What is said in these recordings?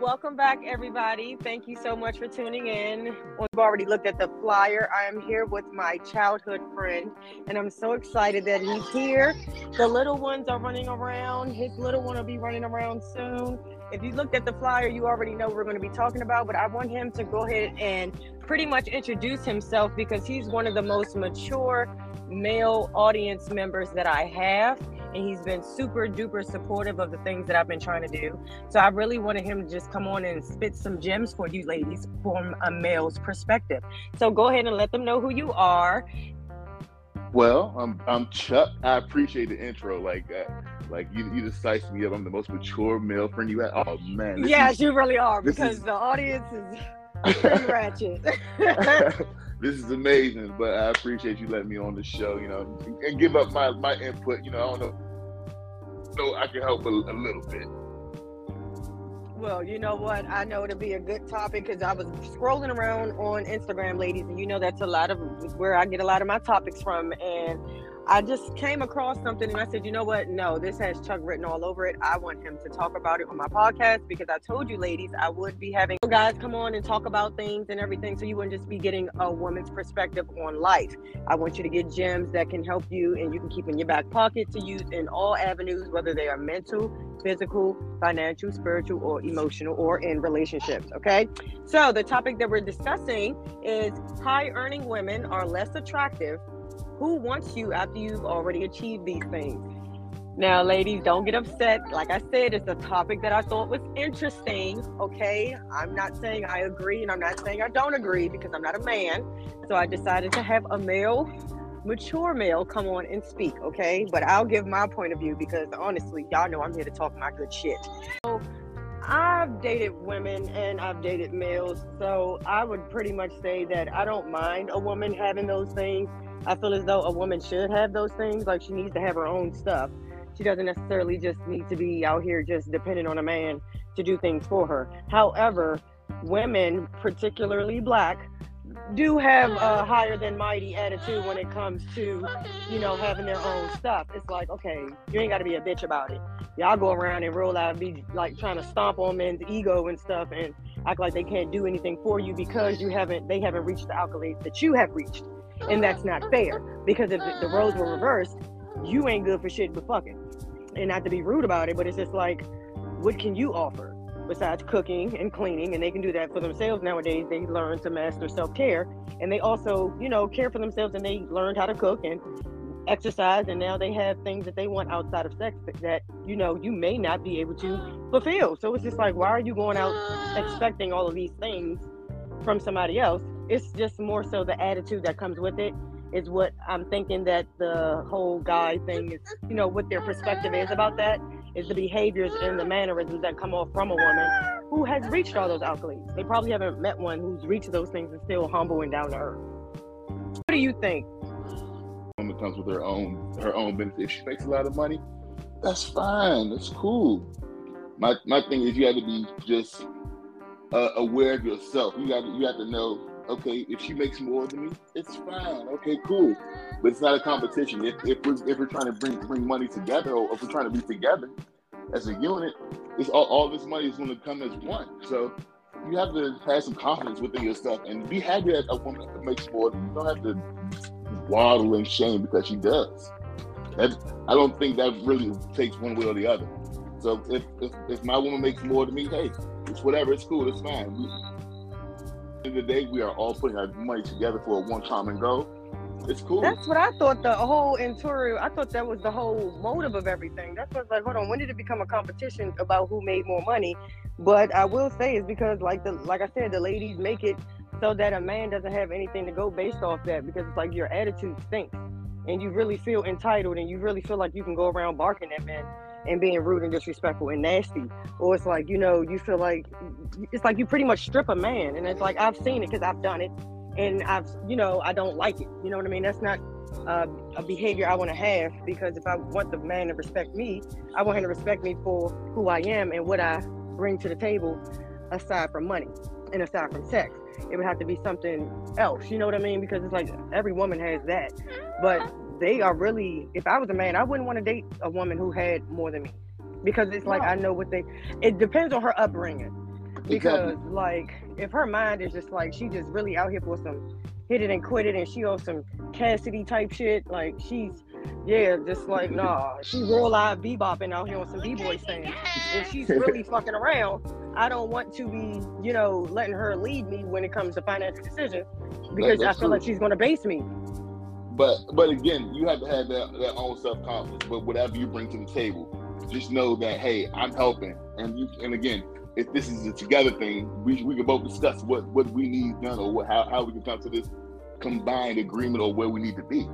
Welcome back, everybody. Thank you so much for tuning in. We've already looked at the flyer. I am here with my childhood friend, and I'm so excited that he's here. The little ones are running around. His little one will be running around soon. If you looked at the flyer, you already know we're going to be talking about, but I want him to go ahead and pretty much introduce himself because he's one of the most mature male audience members that I have and he's been super duper supportive of the things that I've been trying to do. So I really wanted him to just come on and spit some gems for you ladies from a male's perspective. So go ahead and let them know who you are. Well, I'm I'm Chuck. I appreciate the intro. Like uh, like you you just sized me up. I'm the most mature male friend you had. Oh man. Yes, is, you really are because is, the audience is pretty ratchet. this is amazing, but I appreciate you letting me on the show, you know, and give up my, my input. You know, I don't know know I can help a, a little bit. Well, you know what? I know it'll be a good topic because I was scrolling around on Instagram, ladies, and you know that's a lot of where I get a lot of my topics from. And I just came across something and I said, you know what? No, this has Chuck written all over it. I want him to talk about it on my podcast because I told you, ladies, I would be having guys come on and talk about things and everything. So you wouldn't just be getting a woman's perspective on life. I want you to get gems that can help you and you can keep in your back pocket to use in all avenues, whether they are mental, physical, financial, spiritual, or emotional, or in relationships. Okay. So the topic that we're discussing is high earning women are less attractive who wants you after you've already achieved these things? Now, ladies, don't get upset. Like I said, it's a topic that I thought was interesting. Okay. I'm not saying I agree and I'm not saying I don't agree because I'm not a man. So I decided to have a male, mature male come on and speak. Okay. But I'll give my point of view because honestly, y'all know I'm here to talk my good shit. So I've dated women and I've dated males. So I would pretty much say that I don't mind a woman having those things I feel as though a woman should have those things. Like she needs to have her own stuff. She doesn't necessarily just need to be out here just dependent on a man to do things for her. However, women, particularly black, do have a higher than mighty attitude when it comes to, you know, having their own stuff. It's like, okay, you ain't got to be a bitch about it. Y'all go around and roll out and be like trying to stomp on men's ego and stuff and act like they can't do anything for you because you haven't, they haven't reached the accolades that you have reached and that's not fair because if the roles were reversed, you ain't good for shit but fucking. And not to be rude about it, but it's just like, what can you offer besides cooking and cleaning? And they can do that for themselves nowadays. They learn to master self care, and they also, you know, care for themselves, and they learned how to cook and exercise, and now they have things that they want outside of sex that you know you may not be able to fulfill. So it's just like, why are you going out expecting all of these things from somebody else it's just more so the attitude that comes with it is what I'm thinking that the whole guy thing is, you know, what their perspective is about that is the behaviors and the mannerisms that come off from a woman who has reached all those accolades. They probably haven't met one who's reached those things and still humble and down to earth. What do you think? Woman comes with her own her own benefit. If she makes a lot of money, that's fine. That's cool. My my thing is you have to be just uh, aware of yourself. You got you have to know okay, if she makes more than me, it's fine. Okay, cool. But it's not a competition. If, if we're if we're trying to bring bring money together, or if we're trying to be together as a unit, it's all, all this money is going to come as one. So you have to have some confidence within yourself and be happy that a woman makes more. You don't have to waddle in shame because she does. That, I don't think that really takes one way or the other. So if, if, if my woman makes more than me, hey, it's whatever. It's cool. It's fine. We, of the day, we are all putting our money together for a one common goal. It's cool. That's what I thought. The whole Enturi, I thought that was the whole motive of everything. That's what's like, hold on, when did it become a competition about who made more money? But I will say it's because, like the like I said, the ladies make it so that a man doesn't have anything to go based off that because it's like your attitude stinks and you really feel entitled and you really feel like you can go around barking at men and being rude and disrespectful and nasty. Or it's like, you know, you feel like it's like you pretty much strip a man. And it's like, I've seen it because I've done it. And I've, you know, I don't like it. You know what I mean? That's not uh, a behavior I want to have because if I want the man to respect me, I want him to respect me for who I am and what I bring to the table aside from money and aside from sex. It would have to be something else. You know what I mean? Because it's like every woman has that. But they are really if i was a man i wouldn't want to date a woman who had more than me because it's like i know what they it depends on her upbringing because exactly. like if her mind is just like she just really out here for some hit it and quit it and she on some Cassidy type shit, like she's yeah, just like nah, she real live bebopping out here on some b-boy things. If she's really fucking around, I don't want to be, you know, letting her lead me when it comes to financial decisions because I feel true. like she's gonna base me. But but again, you have to have that, that own self confidence. But whatever you bring to the table, just know that hey, I'm helping, and you and again, if this is a together thing, we, we can both discuss what, what we need done or what, how, how we can come to this combined agreement or where we need to be.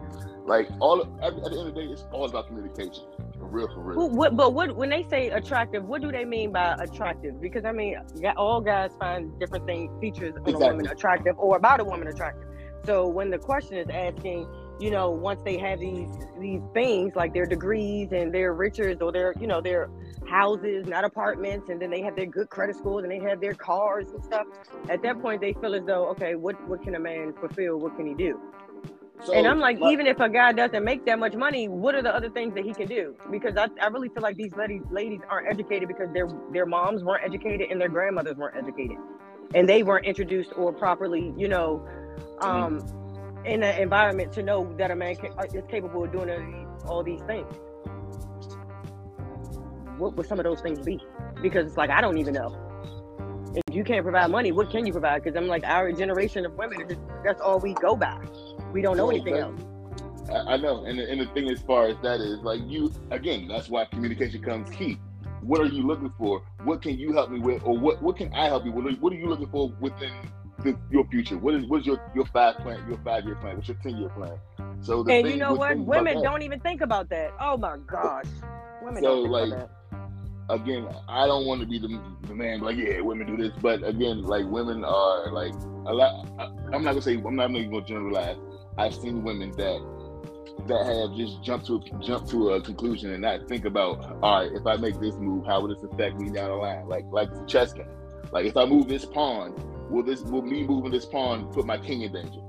Like all at, at the end of the day, it's all about communication. For real, for real. Well, what, but what when they say attractive, what do they mean by attractive? Because I mean, all guys find different things, features on exactly. a woman attractive or about a woman attractive. So when the question is asking, you know, once they have these these things like their degrees and their riches or their, you know, their houses, not apartments, and then they have their good credit scores and they have their cars and stuff. At that point, they feel as though, okay, what what can a man fulfill? What can he do? So, and I'm like, but, even if a guy doesn't make that much money, what are the other things that he can do? Because I, I really feel like these ladies ladies aren't educated because their their moms weren't educated and their grandmothers weren't educated, and they weren't introduced or properly, you know, um, mm-hmm. In an environment to know that a man is capable of doing all these things. What would some of those things be? Because it's like I don't even know. If you can't provide money, what can you provide? Because I'm like our generation of women, that's all we go by. We don't know anything else. I know, and the, and the thing as far as that is like you again. That's why communication comes key. What are you looking for? What can you help me with, or what what can I help you with? What are you looking for within the, your future? What is what's your your five plan, your five year plan? What's your ten year plan? So and you know what? Women don't even think about that. Oh my gosh, women so, don't think like, about that again, I don't want to be the, the man like, yeah, women do this, but again, like women are like a lot. I'm not gonna say I'm not even gonna generalize. I've seen women that that have just jumped to jump to a conclusion and not think about, all right, if I make this move, how will this affect me down the line? Like like the chess game. Like if I move this pawn, will this will me moving this pawn put my king in danger?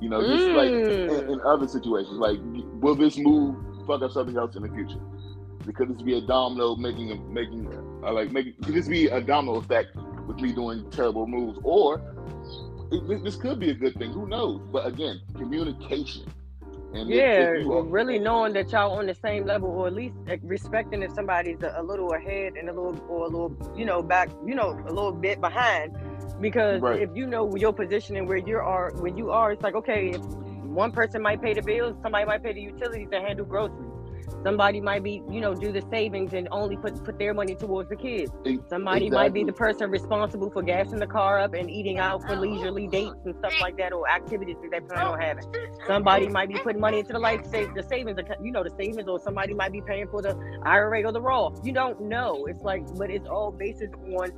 You know, just mm. like in, mm. in, other situations, like will this move fuck up something else in the future? Because this be a domino making a, making uh, like making could this be a domino effect with me doing terrible moves, or it, this could be a good thing. Who knows? But again, communication. And yeah, if, if really knowing that y'all on the same level, or at least respecting if somebody's a, a, little ahead and a little, or a little, you know, back, you know, a little bit behind. Because right. if you know your position and where you are, where you are, it's like okay, if one person might pay the bills, somebody might pay the utilities and handle groceries. Somebody might be, you know, do the savings and only put put their money towards the kids. Somebody exactly. might be the person responsible for gassing the car up and eating out for leisurely dates and stuff like that, or activities that they plan on having. Somebody might be putting money into the life save the savings account, you know, the savings, or somebody might be paying for the IRA or the Roth. You don't know. It's like, but it's all based on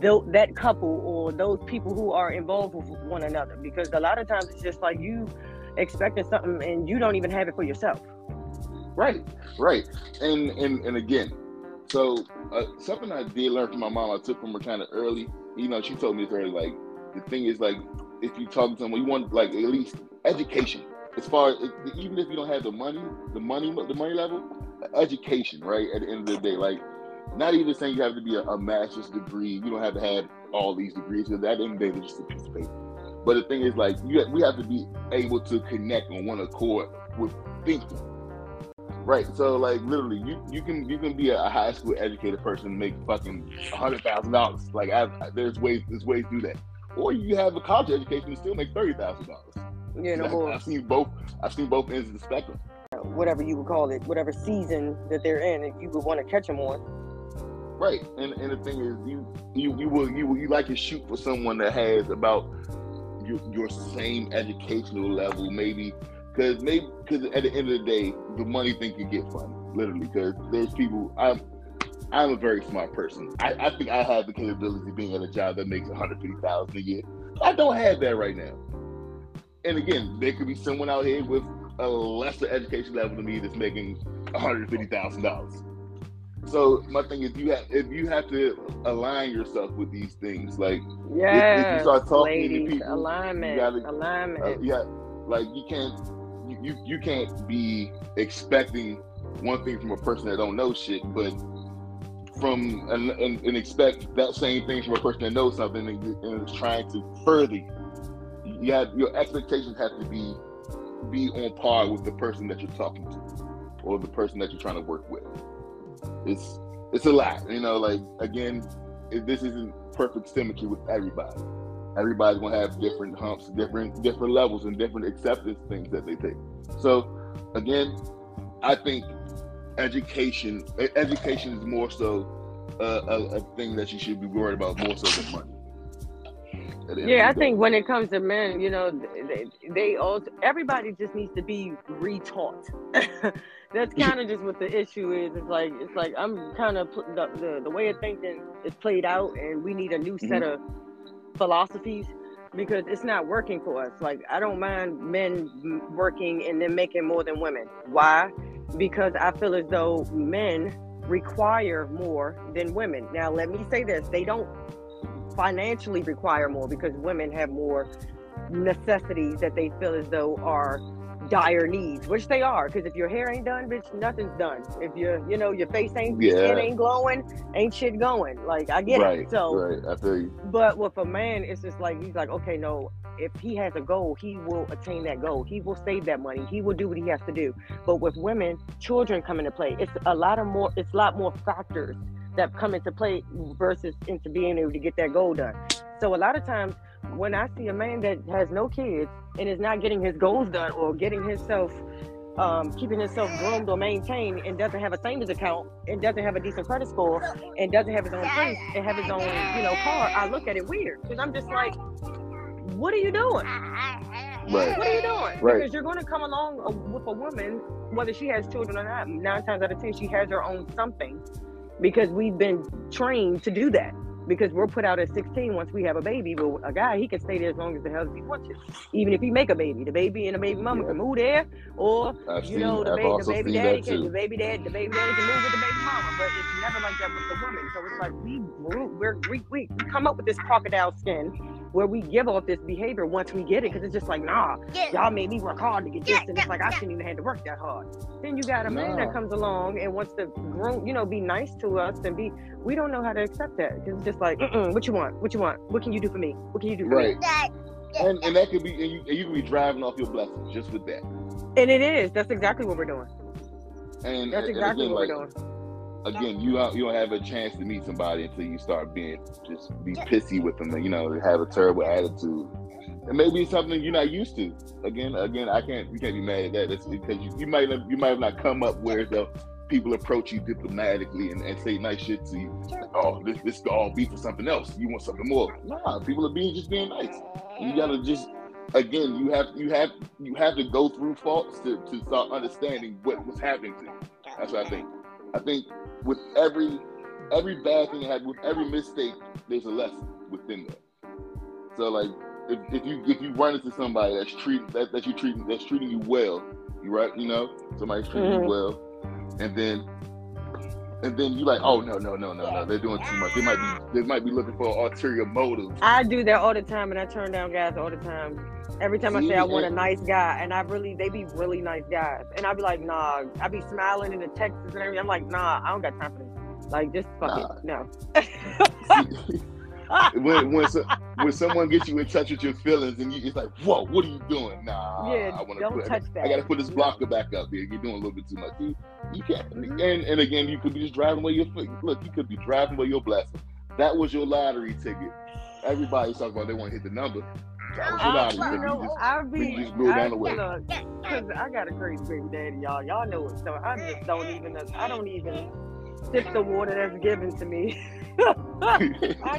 that couple or those people who are involved with one another. Because a lot of times it's just like you expecting something and you don't even have it for yourself. Right, right, and and and again, so uh, something I did learn from my mom, I took from her kind of early. You know, she told me this early. Like the thing is, like if you talk to someone, you want like at least education. As far as even if you don't have the money, the money, the money level, education, right? At the end of the day, like not even saying you have to be a, a master's degree. You don't have to have all these degrees. Because at the end of the day, just a piece of paper. But the thing is, like, you, we have to be able to connect on one accord with thinking Right. So like literally, you you can you can be a high school educated person and make fucking a hundred thousand dollars. Like I, there's ways there's ways to do that. Or you have a college education and still make thirty thousand dollars. Yeah, no I've, I've seen both. I've seen both ends of the spectrum. Whatever you would call it, whatever season that they're in, if you would want to catch them on. Right, and and the thing is, you you you will you will you like to shoot for someone that has about your your same educational level, maybe because maybe because at the end of the day, the money thing can get funny, literally. Because there's people. I'm I'm a very smart person. I, I think I have the capability of being at a job that makes 150 thousand a year. I don't have that right now. And again, there could be someone out here with a lesser education level than me that's making 150 thousand dollars. So my thing is, you have if you have to align yourself with these things, like yeah, if, if, you start talking ladies, to people, alignment, you gotta, alignment. Uh, yeah, like you can't you you can't be expecting one thing from a person that don't know shit, but from and, and, and, expect that same thing from a person that knows something and, and is trying to further you. You have your expectations have to be be on par with the person that you're talking to or the person that you're trying to work with. It's it's a lot, you know. Like again, this isn't perfect symmetry with everybody. Everybody's gonna have different humps, different different levels, and different acceptance things that they take. So, again, I think education education is more so a, a, a thing that you should be worried about more so than money. Yeah, I think when it comes to men, you know, they, they all everybody just needs to be retaught. That's kind of just what the issue is. It's like it's like I'm kind of the, the, the way of thinking is played out, and we need a new set mm-hmm. of philosophies because it's not working for us. Like I don't mind men working and then making more than women. Why? Because I feel as though men require more than women. Now let me say this: they don't financially require more because women have more necessities that they feel as though are dire needs, which they are. Because if your hair ain't done, bitch, nothing's done. If your, you know, your face ain't, yeah. skin ain't glowing, ain't shit going. Like I get right, it. So, right, I feel you. But with a man, it's just like he's like, okay, no. If he has a goal, he will attain that goal. He will save that money. He will do what he has to do. But with women, children come into play. It's a lot of more. It's a lot more factors that come into play versus into being able to get that goal done. So a lot of times when I see a man that has no kids and is not getting his goals done or getting himself um, keeping himself groomed or maintained and doesn't have a savings account and doesn't have a decent credit score and doesn't have his own place and have his own, you know, car, I look at it weird because I'm just like, what are you doing? Right. What are you doing? Right. Because you're going to come along with a woman, whether she has children or not. Nine times out of ten, she has her own something because we've been trained to do that because we're put out at 16 once we have a baby but a guy he can stay there as long as the hell he wants to even if he make a baby the baby and the baby mama yeah. can move there or I've you know the, ba- the baby daddy can the baby dad the baby daddy can move with the baby mama but it's never like that with the woman so it's like we we're, we we come up with this crocodile skin where we give off this behavior once we get it because it's just like nah y'all made me work hard to get this and it's like i shouldn't even have to work that hard. Then you got a man that comes along and wants to groom you know be nice to us and be we don't know how to accept that because it's just like what you want? What you want? What can you do for me? What can you do for right. me and, and that could be and you, and you can be driving off your blessings just with that. And it is. That's exactly what we're doing. And that's exactly and again, what like, we're doing again, you don't, you don't have a chance to meet somebody until you start being just be pissy with them and you know have a terrible attitude. And maybe it's something you're not used to. Again, again, I can't you can't be mad at that. That's because you, you might have, you might have not come up where the people approach you diplomatically and, and say nice shit to you. Like, oh, this this could all be for something else. You want something more? Nah, people are being just being nice. You gotta just again, you have you have you have to go through faults to, to start understanding what was happening to you. That's what I think. I think with every every bad thing had with every mistake, there's a lesson within that. So like if, if you if you run into somebody that's treating that, that you treating that's treating you well, you right, you know, somebody's treating mm-hmm. you well, and then and then you like, oh no, no, no, no, no, they're doing too much. They might be they might be looking for ulterior motives. I do that all the time and I turn down guys all the time. Every time I say I want a nice guy, and I really, they be really nice guys, and I'd be like, nah, I'd be smiling in the texts and everything. I'm like, nah, I don't got time for this. Like, just fuck nah. it, no. when when, so, when someone gets you in touch with your feelings and you, it's like, whoa, what are you doing? Nah, yeah, I want to put, touch I, that. I got to put this blocker back up here. You're doing a little bit too much. You, you can't. Mm-hmm. And, and again, you could be just driving away your look. You could be driving away your blessing. That was your lottery ticket. Everybody's talking about they want to hit the number. I, you know, just, I be, just down the way. Cause I got a crazy baby daddy, y'all. Y'all know it. So I just don't even. I don't even sip the water that's given to me. I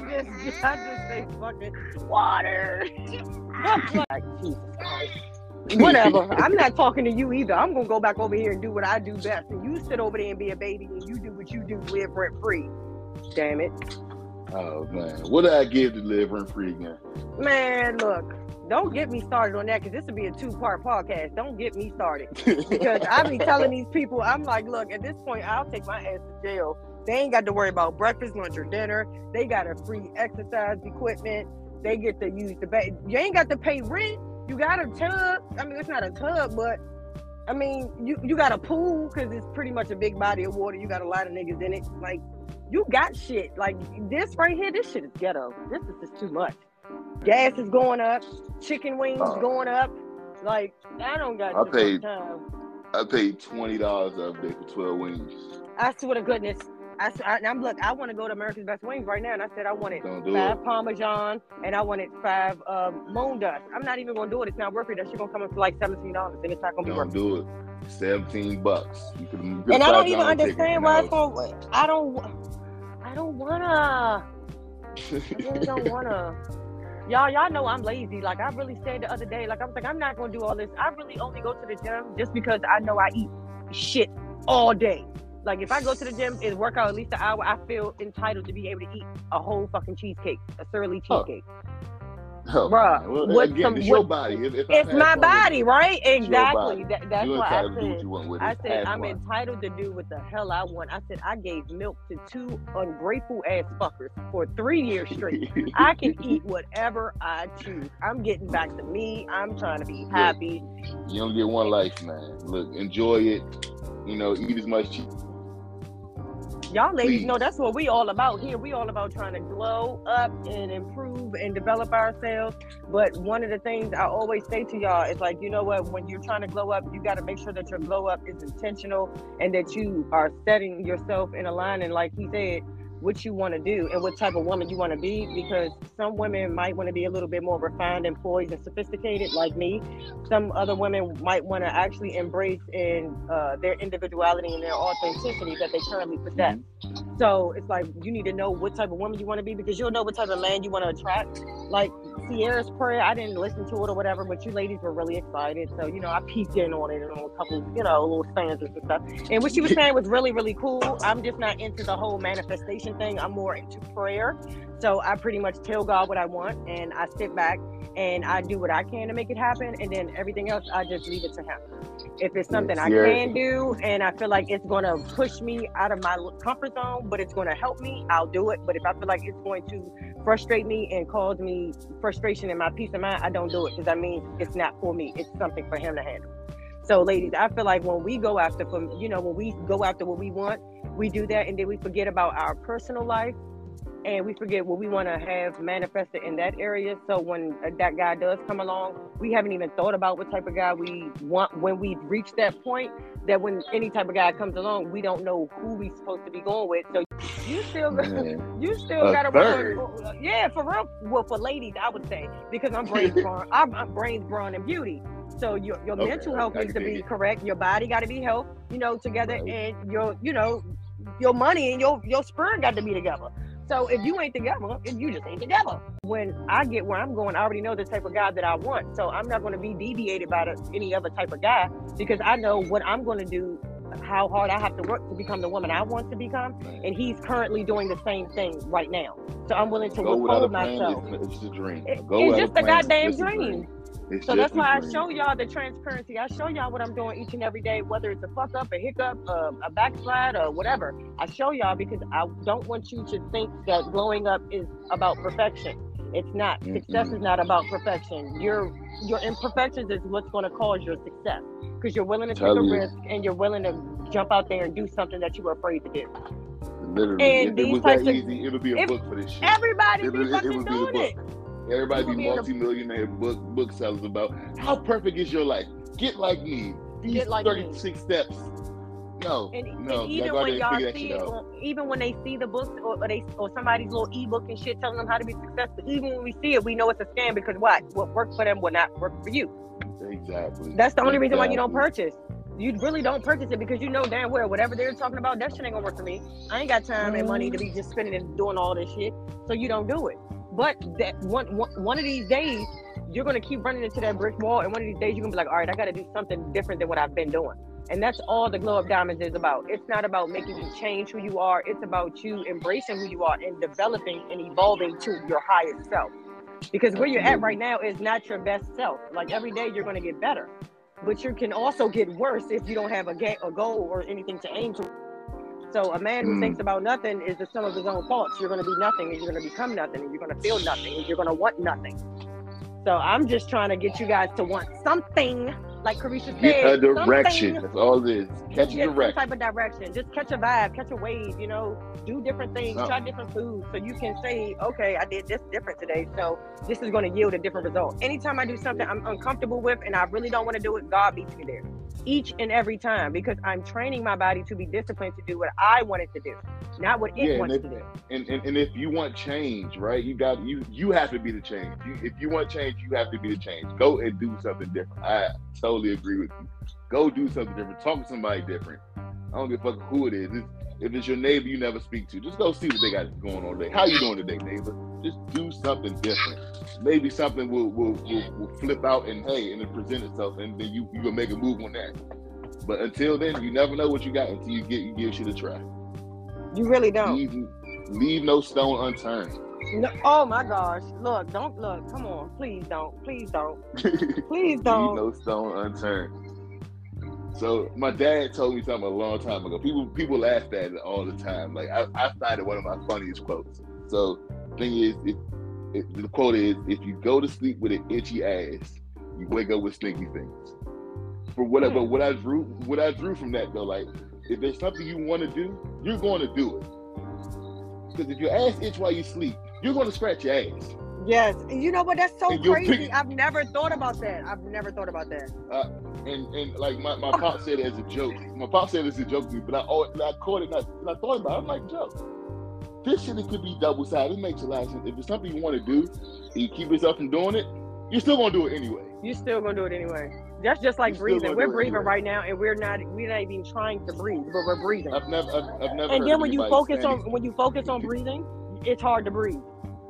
just, I just say fucking water. like Jesus Christ. Whatever. I'm not talking to you either. I'm gonna go back over here and do what I do best, and you sit over there and be a baby, and you do what you do, live rent free. Damn it. Oh man, what did I give to live rent free again? Man, look, don't get me started on that because this will be a two part podcast. Don't get me started because I be telling these people, I'm like, look, at this point, I'll take my ass to jail. They ain't got to worry about breakfast, lunch, or dinner. They got a free exercise equipment. They get to use the bed. You ain't got to pay rent. You got a tub. I mean, it's not a tub, but I mean, you you got a pool because it's pretty much a big body of water. You got a lot of niggas in it. Like you got shit like this right here. This shit is ghetto. This is just too much. Gas is going up. Chicken wings uh, going up. Like I don't got. I paid. Time. I paid twenty dollars a day for twelve wings. I swear to goodness. I, I am look. I want to go to America's Best Wings right now, and I said I wanted five it. Parmesan and I wanted five uh, moon dust. I'm not even gonna do it. It's not worth it. That shit gonna come in for like seventeen dollars, and it's not gonna be don't worth do it. Seventeen bucks. You could, and I don't even understand why it's going. I don't. I don't wanna. I really don't wanna. Y'all, y'all know I'm lazy. Like I really said the other day, like I'm like I'm not gonna do all this. I really only go to the gym just because I know I eat shit all day. Like if I go to the gym and work out at least an hour, I feel entitled to be able to eat a whole fucking cheesecake, a Sara Lee cheesecake. Oh. Oh, Bruh, well, what again, some, it's your body. If, if it's my body, right? Exactly. That, that's You're why I said, I said I'm entitled to do what the hell I want. I said I gave milk to two ungrateful ass fuckers for three years straight. I can eat whatever I choose. I'm getting back to me. I'm trying to be happy. you don't get one life, man. Look, enjoy it. You know, eat as much y'all ladies know that's what we all about here. We all about trying to glow up and improve and develop ourselves. But one of the things I always say to y'all is like, you know what? When you're trying to glow up, you got to make sure that your glow up is intentional and that you are setting yourself in a line. And like he said, what you want to do and what type of woman you want to be because some women might want to be a little bit more refined and poised and sophisticated like me. Some other women might want to actually embrace in uh, their individuality and their authenticity that they currently possess. Mm-hmm. so it's like you need to know what type of woman you want to be because you'll know what type of man you want to attract. Like Sierra's prayer I didn't listen to it or whatever but you ladies were really excited. So you know I peeked in on it and on a couple you know little stanzas and stuff. And what she was saying was really really cool. I'm just not into the whole manifestation thing. I'm more into prayer. So I pretty much tell God what I want and I sit back and I do what I can to make it happen. And then everything else, I just leave it to Him. If it's something yes, I can do and I feel like it's going to push me out of my comfort zone, but it's going to help me, I'll do it. But if I feel like it's going to frustrate me and cause me frustration in my peace of mind, I don't do it because I mean, it's not for me. It's something for Him to handle. So, ladies, I feel like when we go after, from you know, when we go after what we want, we do that and then we forget about our personal life and we forget what we want to have manifested in that area. So when uh, that guy does come along, we haven't even thought about what type of guy we want when we reach that point. That when any type of guy comes along, we don't know who we supposed to be going with. So you still, you still got to run. Yeah, for real. Well, for ladies, I would say because I'm brains, brawn, I'm, I'm brains, brawn, and beauty. So your your okay, mental health needs to be correct. Your body got to be health, you know, together, right. and your you know your money and your your spirit got to be together. So if you ain't together, if you just ain't together. When I get where I'm going, I already know the type of guy that I want. So I'm not going to be deviated by the, any other type of guy because I know what I'm going to do, how hard I have to work to become the woman I want to become. And he's currently doing the same thing right now. So I'm willing to Go withhold myself. It's, it's a dream. It, it's just a, a goddamn dream. It's so that's why I show y'all the transparency. I show y'all what I'm doing each and every day, whether it's a fuck up, a hiccup, a, a backslide, or whatever. I show y'all because I don't want you to think that blowing up is about perfection. It's not. Mm-hmm. Success is not about perfection. Your your imperfections is what's going to cause your success because you're willing to take a risk and you're willing to jump out there and do something that you were afraid to do. Literally, and it, it was that easy. It'll be a book for this shit. Everybody be fucking it, doing it. Everybody be multi-millionaire book booksellers about how perfect is your life. Get like me. These Get like 36 me. steps. No, and, no. And even when y'all see it, even when they see the book or, or, they or somebody's little ebook and shit telling them how to be successful, even when we see it, we know it's a scam because what? What works for them will not work for you. Exactly. That's the only exactly. reason why you don't purchase. You really don't purchase it because you know damn well whatever they're talking about, that shit ain't gonna work for me. I ain't got time and money to be just spending and doing all this shit. So you don't do it. But that one, one one of these days, you're gonna keep running into that brick wall, and one of these days you're gonna be like, all right, I got to do something different than what I've been doing. And that's all the glow up diamonds is about. It's not about making you change who you are. It's about you embracing who you are and developing and evolving to your highest self. Because where you're at right now is not your best self. Like every day you're gonna get better, but you can also get worse if you don't have a, ga- a goal or anything to aim to. So a man who mm. thinks about nothing is the sum of his own faults. You're going to be nothing, and you're going to become nothing, and you're going to feel nothing, and you're going to want nothing. So I'm just trying to get you guys to want something like Carisha said, get a direction. That's all it is. Catch a direction. type of direction. Just catch a vibe, catch a wave. You know, do different things, try different foods, so you can say, okay, I did this different today, so this is going to yield a different result. Anytime I do something I'm uncomfortable with and I really don't want to do it, God beats me there each and every time because I'm training my body to be disciplined to do what I want it to do, not what it yeah, wants if, to do. And, and and if you want change, right, you got you you have to be the change. You, if you want change, you have to be the change. Go and do something different. I totally agree with you. Go do something different. Talk to somebody different. I don't give a fuck who it is. It's, if it's your neighbor you never speak to, just go see what they got going on today. How you doing today, neighbor? Just do something different. Maybe something will will, will, will flip out and hey, and it present itself, and then you you gonna make a move on that. But until then, you never know what you got until you get you give shit a try. You really don't. Leave, leave no stone unturned. No, oh my gosh! Look, don't look. Come on, please don't. Please don't. Please don't. Leave no stone unturned. So my dad told me something a long time ago. People people laugh at it all the time. Like I, I find it one of my funniest quotes. So thing is, the quote is, "If you go to sleep with an itchy ass, you wake up with stinky things." For whatever, mm. what I drew, what I drew from that though, like if there's something you want to do, you're going to do it. Because if your ass itch while you sleep, you're going to scratch your ass. Yes, you know what? That's so crazy. Pick, I've never thought about that. I've never thought about that. Uh, and and like my, my pop said it as a joke. My pop said it as a joke to me, but I always, I caught it and I, and I thought about it. I'm like, joke. This shit it could be double sided. It makes a lot of sense. If it's something you want to do, and you keep yourself from doing it, you're still gonna do it anyway. You're still gonna do it anyway. That's just like you're breathing. We're breathing anyway. right now, and we're not we're not even trying to breathe, but we're breathing. I've never I've, I've never. And then when you focus on when you focus on breathing, it's hard to breathe.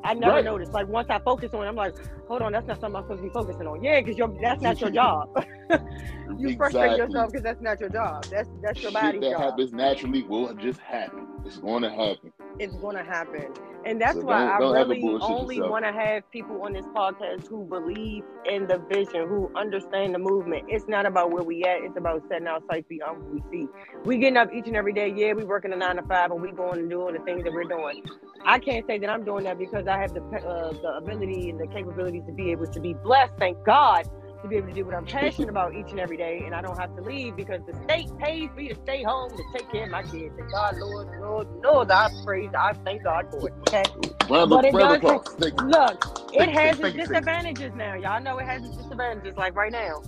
I never right. noticed. Like once I focus on it, I'm like, hold on, that's not something I'm supposed to be focusing on. Yeah, because that's not your job. you exactly. frustrate yourself because that's not your job. That's that's your body. that job. happens naturally will just happen. It's going to happen. It's going to happen, and that's so why don't, I don't really only want to have people on this podcast who believe in the vision, who understand the movement. It's not about where we at. It's about setting our sights beyond what we see. We getting up each and every day. Yeah, we working a nine to five, and we going and doing the things that we're doing. I can't say that I'm doing that because I have the uh, the ability and the capabilities to be able to be blessed. Thank God to be able to do what I'm passionate about each and every day, and I don't have to leave because the state pays me to stay home to take care of my kids. And God, Lord, Lord, Lord, I praise, I thank God for it. Okay, but it does. look, it has its disadvantages now. Y'all know it has its disadvantages. Like right now,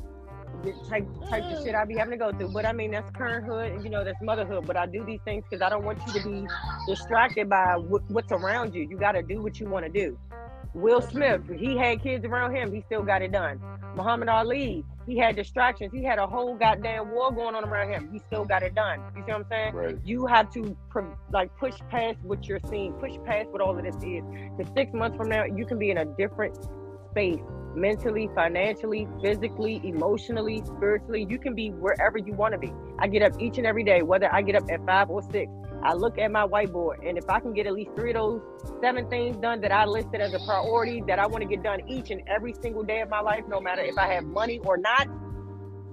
type type of shit I be having to go through. But I mean, that's parenthood, and you know, that's motherhood. But I do these things because I don't want you to be distracted by what's around you. You got to do what you want to do. Will Smith, he had kids around him, he still got it done. Muhammad Ali, he had distractions. He had a whole goddamn war going on around him. He still got it done. You see what I'm saying? Right. You have to like push past what you're seeing, push past what all of this is. Because six months from now, you can be in a different space mentally, financially, physically, emotionally, spiritually. You can be wherever you want to be. I get up each and every day, whether I get up at five or six. I look at my whiteboard, and if I can get at least three of those seven things done that I listed as a priority that I want to get done each and every single day of my life, no matter if I have money or not,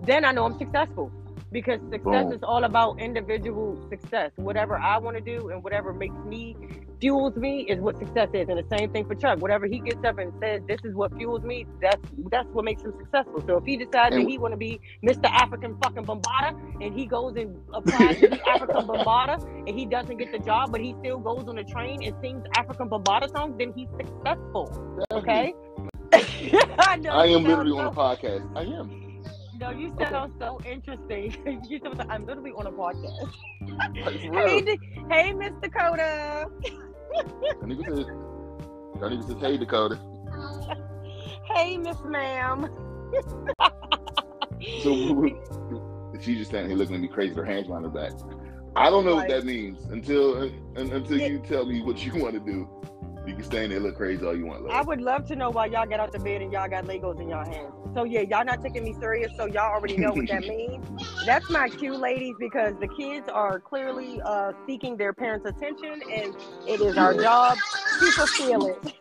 then I know I'm successful because success Boom. is all about individual success. Whatever I want to do and whatever makes me fuels me is what success is. And the same thing for Chuck. Whatever he gets up and says, this is what fuels me, that's that's what makes him successful. So if he decides and that he want to be Mr. African fucking Bambaataa and he goes and applies to be African Bambaataa and he doesn't get the job, but he still goes on the train and sings African Bambaataa songs, then he's successful. Okay? I, I am literally so- on a podcast. I am. No, you sound okay. so interesting. you sound like I'm literally on a podcast. hey, hey, Miss Dakota. said, that nigga said, hey, Dakota. hey, Miss Ma'am. so she's just standing here looking at me crazy, her hands behind her back. I don't know what that means until until you tell me what you want to do. You can stand there look crazy all you want. I would love to know why y'all get out the bed and y'all got Legos in y'all hands. So yeah, y'all not taking me serious, so y'all already know what that means. That's my cue, ladies, because the kids are clearly uh, seeking their parents' attention, and it is our job to fulfill it.